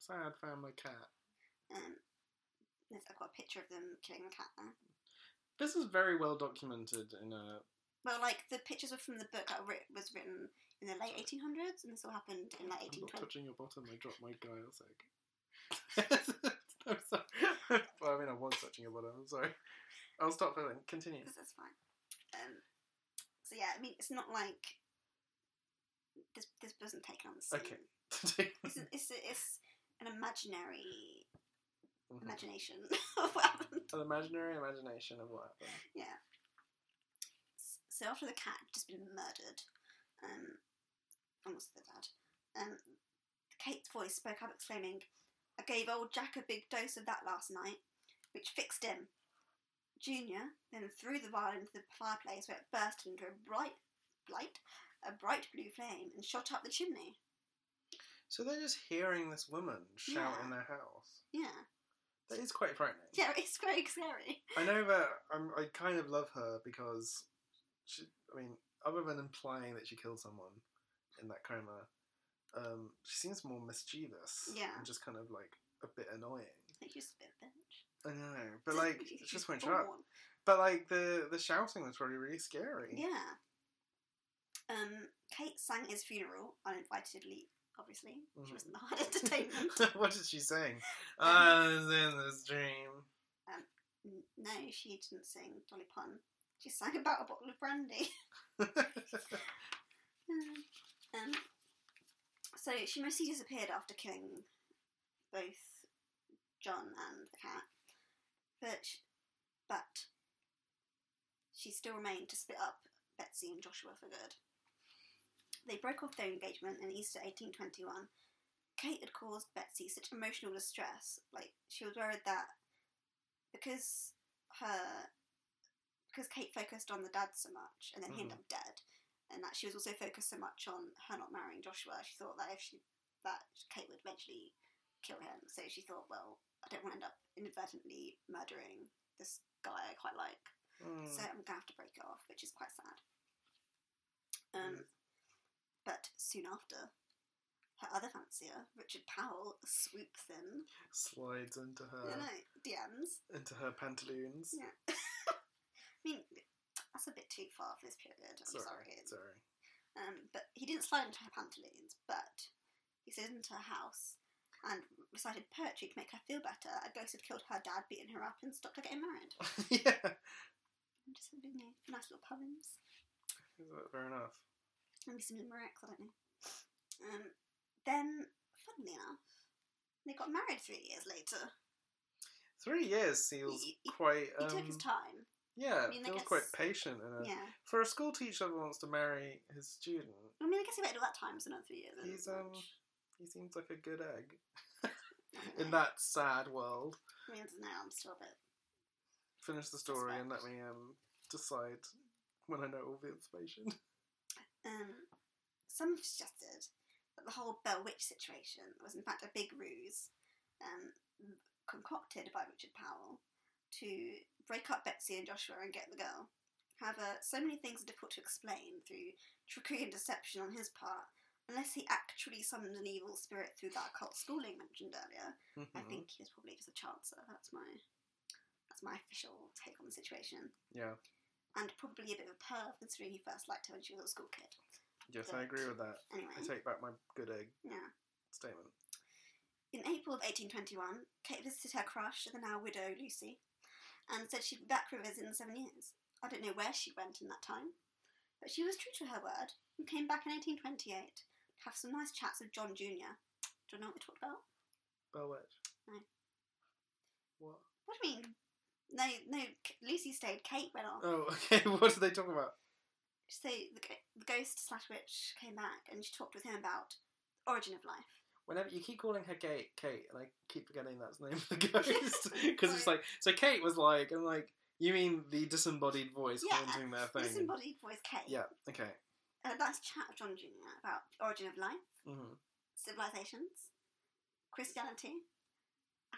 Sad family cat. Um, I've got a picture of them killing the cat there. This is very well documented in a. Well, like the pictures were from the book that writ- was written in the late 1800s, and this all happened in like I'm not 1820. touching your bottom. I dropped my guile egg. [laughs] I'm sorry. [laughs] well, I mean, I was touching your bottom. I'm sorry. I'll stop filling. Continue. Because that's fine. Um, so yeah, I mean, it's not like this. This wasn't taken on the scene. Okay. [laughs] It's an, it's, it's an imaginary Mhm. imagination of what happened. An imaginary imagination of what happened. Yeah. So after the cat had just been murdered, um, also the dad, um, Kate's voice spoke up exclaiming, I gave old Jack a big dose of that last night, which fixed him. Junior then threw the vial into the fireplace where it burst into a bright, light, a bright blue flame and shot up the chimney. So they're just hearing this woman shout Yeah. in their house. Yeah. That is quite frightening. Yeah, [laughs] it's very scary. I know that I'm, I kind of love her because she. I mean, other than implying that she killed someone in that coma, um, she seems more mischievous. Yeah. And just kind of like a bit annoying. Like, she's a bit bitch. I know, but like, it's just won't up. But like the the shouting was probably really scary. Yeah. Um, Kate sang his funeral uninvitedly, obviously. She Mhm. wasn't the [laughs] hard entertainment. [laughs] what did she sing? [laughs] I was in this dream. N- no, she didn't sing Dolly Pun. She sang about a bottle of brandy. [laughs] um, so she mostly disappeared after killing both John and the cat, but sh- but she still remained to split up Betsy and Joshua for good. They broke off their engagement in Easter 1821. Kate had caused Betsy such emotional distress, like she was worried that because her because Kate focused on the dad so much and then he ended Mhm. up dead, and that she was also focused so much on her not marrying Joshua, she thought that if she that Kate would eventually kill him. So she thought, well, I don't want to end up inadvertently murdering this guy I quite like, Mm. so I'm gonna have to break it off, which is quite sad. Um, Yes. but soon after, her other fancier, Richard Powell, swoops in. Slides into her you know, DMs. into her pantaloons. Yeah. [laughs] I mean, that's a bit too far for this period. I'm Sorry, sorry. sorry. Um, but he didn't slide into her pantaloons, but he slid into her house and recited poetry to make her feel better. A ghost had killed her dad, beaten her up, and stopped her getting married. [laughs] yeah, And just you know, nice little poems. Is that fair enough? Maybe some limericks, I don't know. Um, then, funnily enough, They got married three years later. Three years He- he- quite. He Um, took his time. Yeah, I mean, feels quite patient. And a, Yeah. For a school teacher who wants to marry his student, I mean, I guess he waited all that time, so not three years. He's, um, he seems like a good egg [laughs] in that sad world. I mean, now I'm still a bit. Finish the story and let me um decide when I know all the information. [laughs] Um, some have suggested that the whole Bell Witch situation was in fact a big ruse um, concocted by Richard Powell to break up Betsy and Joshua and get the girl. However, so many things are difficult to explain through trickery and deception on his part, unless he actually summoned an evil spirit through that occult schooling mentioned earlier. I Mhm. think he was probably just a chancer. That's my that's my official take on the situation. Yeah. And probably a bit of a perv considering he first liked her when she was a school kid. Yes, I agree with that. Anyway. I take back my good egg Yeah. statement. In April of 1821, Kate visited her crush, the now widow Lucy, and said she'd be back for a visit in seven years. I don't know where she went in that time, but she was true to her word and came back in 1828 to have some nice chats with John Jr. Do you know what they talked about? Bell Witch. No. What? What do you mean? No, no, Lucy stayed, Kate went off. Oh, [laughs] okay. What did they talk about? So the, the ghost slash witch came back and she talked with him about origin of life. Whenever you keep calling her Kate, Kate, and I keep forgetting that's the name of the [laughs] ghost [laughs] because it's like so. Kate was like, and like, you mean the disembodied voice Yeah, haunting their thing? Disembodied voice Kate. Yeah. Okay. A nice chat with John Jr. about origin of life. hmm civilizations, Christianity,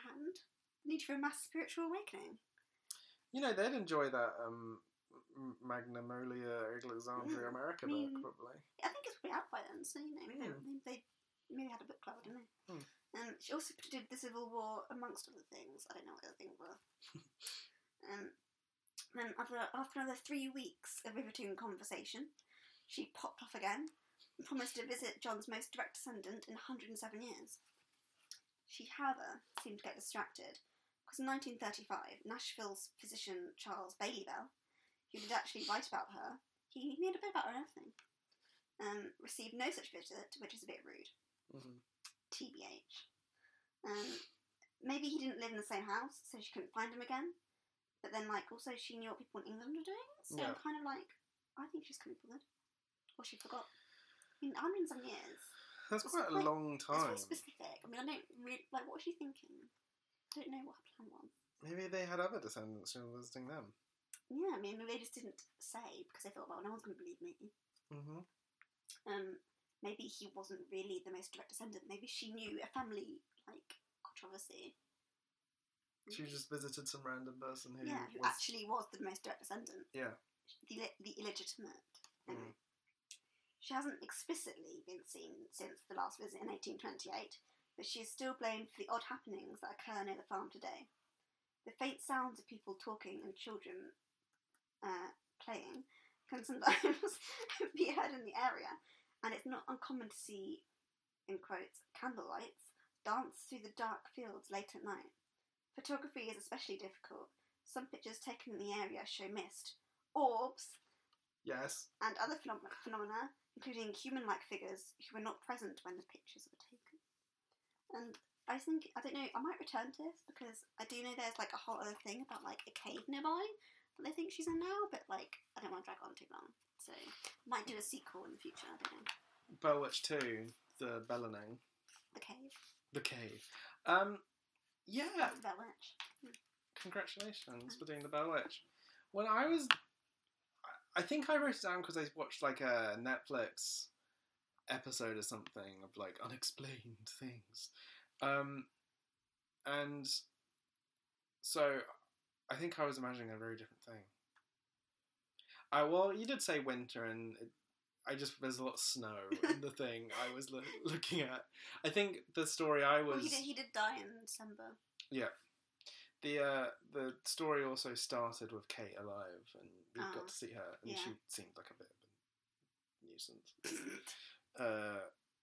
and need for a mass spiritual awakening. You know, they'd enjoy that um, Magnalia Alexandria Mm, America I mean- book, probably. I think it's probably out by then, so you know, maybe, Hmm. maybe they had a book club, I don't know. Hmm. Um, she also did the Civil War amongst other things. I don't know what other things were. [laughs] um, then after, after another three weeks of riveting conversation, she popped off again and promised to visit John's most direct descendant in 107 years. She, however, seemed to get distracted because in 1935, Nashville's physician Charles Bailey Bell, who did actually write about her, he made a bit about her and everything, um, received no such visit, which is a bit rude. Hmm TBH. Um, maybe he didn't live in the same house, so she couldn't find him again. But then, like, also she knew what people in England were doing, so Yeah. I'm kind of like, I think she's be bothered, or she forgot. I mean, 107 years. That's It's quite a quite- long time. very specific. I mean, I don't really like. What was she thinking? I don't know what her plan was. Maybe they had other descendants who were visiting them. Yeah, I mean, maybe they just didn't say because they thought, well, no one's going to believe me. hmm Um, maybe he wasn't really the most direct descendant. Maybe she knew a family like controversy. She just visited some random person who yeah, who was. actually was the most direct descendant. Yeah. The, the illegitimate. Anyway. Mm. She hasn't explicitly been seen since the last visit in 1828, but she is still blamed for the odd happenings that occur near the farm today. The faint sounds of people talking and children uh, playing can sometimes [laughs] be heard in the area, and it's not uncommon to see, in quotes, candlelights dance through the dark fields late at night. Photography is especially difficult. Some pictures taken in the area show mist, orbs, Yes. and other phenom- phenomena, including human like figures who were not present when the pictures were taken. And I think, I don't know, I might return to this because I do know there's like a whole other thing about like a cave nearby that they think she's in now, but like I don't want to drag on too long. So might do a sequel in the future, I don't know. Bell Witch 2, the Bellening. The cave. The Cave. Um, yeah, That's the Bell Witch. congratulations for doing the Bell Witch. When I was. I think I wrote it down because I watched like a Netflix episode or something of like unexplained [laughs] things. Um, and so I think I was imagining a very different thing. I well, you did say winter, and it, I just there's a lot of snow [laughs] in the thing I was loo- looking at. I think the story I Well, was he did, he did die in December. Yeah, the uh, the story also started with Kate alive, and we Oh, got to see her, and yeah. she seemed like a bit of a nuisance. uh,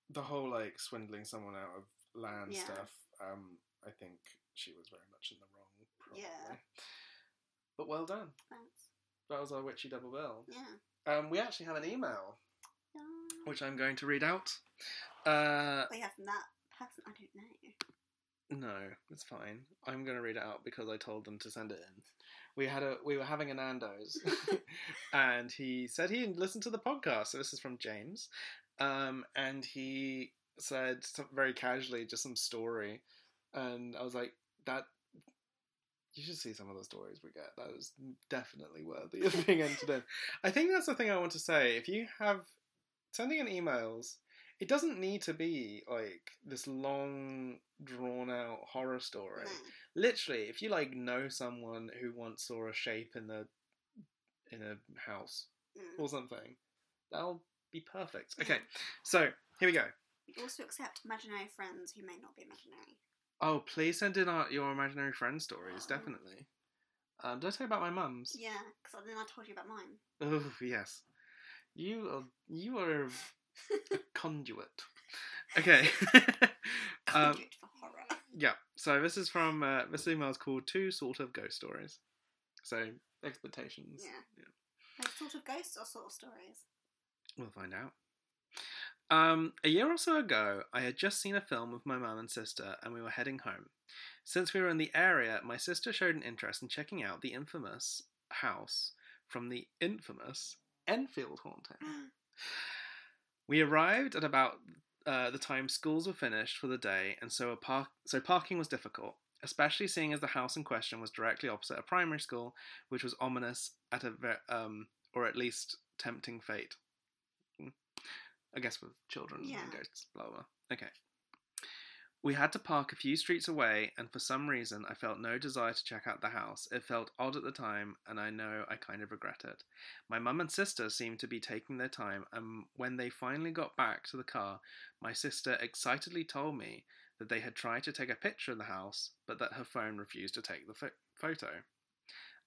the whole like swindling someone out of land Yeah. stuff. Um, I think she was very much in the wrong. Probably. Yeah. But well done. Thanks. That was our witchy double bill. Yeah. Um, we actually have an email, which I'm going to read out. Uh, we have that person I don't know. No, it's fine. I'm gonna read it out because I told them to send it in. We had a we were having a Nando's, [laughs] and he said he listened to the podcast. So this is from James, um, and he said very casually just some story, and I was like, that. You should see some of the stories we get. That was definitely worthy of being entered in. I think that's the thing I want to say. If you have sending in emails, it doesn't need to be like this long drawn out horror story. No. Literally, if you like know someone who once saw a shape in the in a house Mm. or something, that'll be perfect. Okay, so here we go. We also accept imaginary friends who may not be imaginary. Oh, please send in our, your imaginary friend stories, Oh. definitely. Um, did I tell you about my mum's? Yeah, because then I told you about mine. Oh yes, you are you are a [laughs] conduit. Okay. [laughs] um, for horror. yeah. So this is from uh, this email is called two sort of ghost stories. So expectations. Yeah. Like sort of ghosts or sort of stories. We'll find out. Um, a year or so ago, I had just seen a film with my mum and sister, and we were heading home. Since we were in the area, my sister showed an interest in checking out the infamous house from the infamous Enfield haunting. [gasps] We arrived at about uh, the time schools were finished for the day, and so a park so parking was difficult, especially seeing as the house in question was directly opposite a primary school, which was ominous at a ve- um, or at least tempting fate. I guess with children Yeah. and ghosts, blah blah. Okay. We had to park a few streets away, and for some reason, I felt no desire to check out the house. It felt odd at the time, and I know I kind of regret it. My mum and sister seemed to be taking their time, and when they finally got back to the car, my sister excitedly told me that they had tried to take a picture of the house, but that her phone refused to take the pho- photo.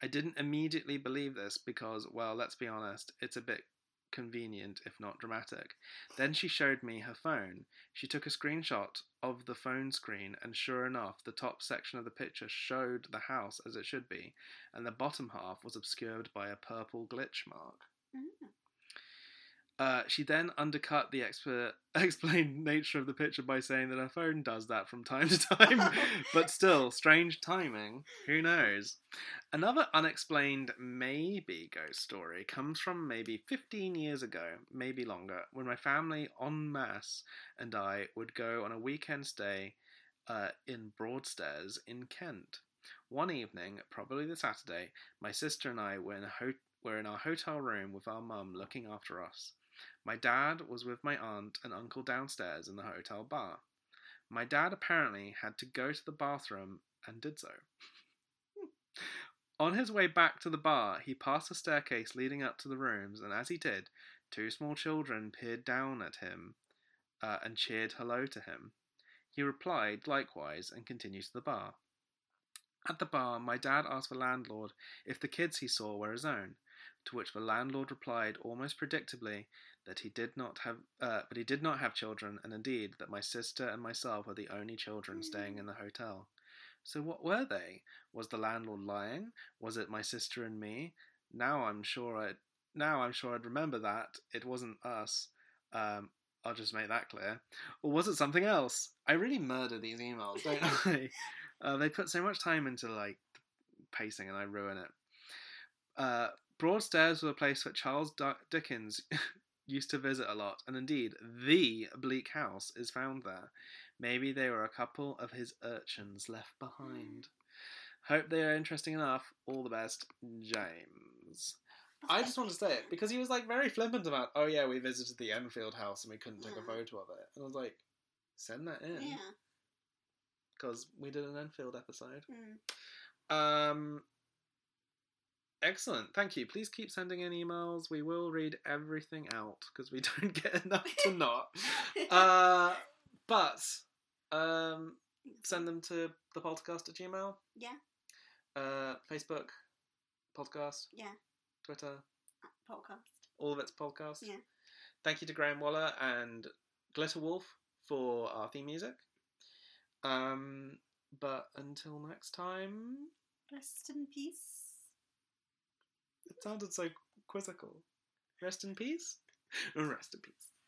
I didn't immediately believe this because, well, let's be honest, it's a bit convenient, if not dramatic. Then she showed me her phone. She took a screenshot of the phone screen, and sure enough, the top section of the picture showed the house as it should be, and the bottom half was obscured by a purple glitch mark. Mm. Uh, she then undercut the exper- [laughs] explained nature of the picture by saying that her phone does that from time to time, [laughs] but still, strange timing. Who knows? Another unexplained maybe ghost story comes from maybe 15 years ago, maybe longer, when my family en masse and I would go on a weekend stay uh, in Broadstairs in Kent. One evening, probably the Saturday, my sister and I were in, a ho- were in our hotel room with our mum looking after us. My dad was with my aunt and uncle downstairs in the hotel bar. My dad apparently had to go to the bathroom and did so. [laughs] On his way back to the bar, he passed a staircase leading up to the rooms, and as he did, two small children peered down at him uh, and cheered hello to him. He replied likewise and continued to the bar. At the bar, my dad asked the landlord if the kids he saw were his own, to which the landlord replied almost predictably that he did not have, uh, but he did not have children, and indeed that my sister and myself were the only children staying in the hotel. So what were they? Was the landlord lying? Was it my sister and me? Now I'm sure I now I'm sure I'd remember that it wasn't us. Um, I'll just make that clear. Or was it something else? I really murder these emails, don't [laughs] I? Uh, they put so much time into like pacing, and I ruin it. Uh, Broadstairs was a place that Charles Di- Dickens used to visit a lot, and indeed, the Bleak House is found there. Maybe they were a couple of his urchins left behind. Hope they are interesting enough. All the best, James. I just want to say it because he was like very flippant about, oh yeah, we visited the Enfield house and we couldn't take a photo of it. And I was like, send that in Yeah. because we did an Enfield episode. Mm. Um, excellent. Thank you. Please keep sending in emails. We will read everything out because we [laughs] don't get enough to not. [laughs] Uh, but um, send them to the poltercast at Gmail. Yeah. Uh, Facebook, podcast, Yeah. Twitter, Podcast. all of its podcasts. Yeah. Thank you to Graham Waller and Glitter Wolf for our theme music. Um, but until next time, Rest in peace. It sounded so quizzical. Rest in peace. Rest in peace.